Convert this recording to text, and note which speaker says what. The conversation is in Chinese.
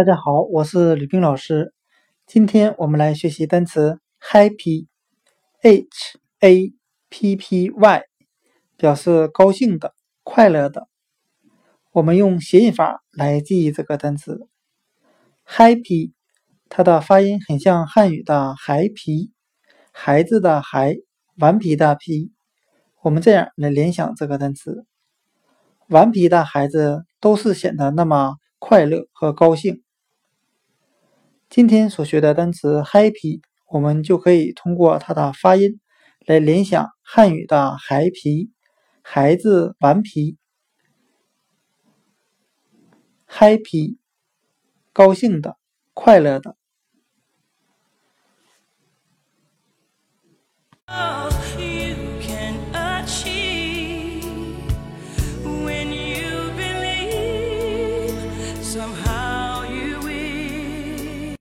Speaker 1: 大家好，我是吕冰老师。今天我们来学习单词 happy，h a p p y，表示高兴的、快乐的。我们用谐音法来记忆这个单词 happy，它的发音很像汉语的孩皮，孩子的孩，顽皮的皮。我们这样来联想这个单词：顽皮的孩子都是显得那么。快乐和高兴。今天所学的单词 “happy”，我们就可以通过它的发音来联想汉语的“孩皮”，孩子顽皮，happy，高兴的，快乐的。
Speaker 2: somehow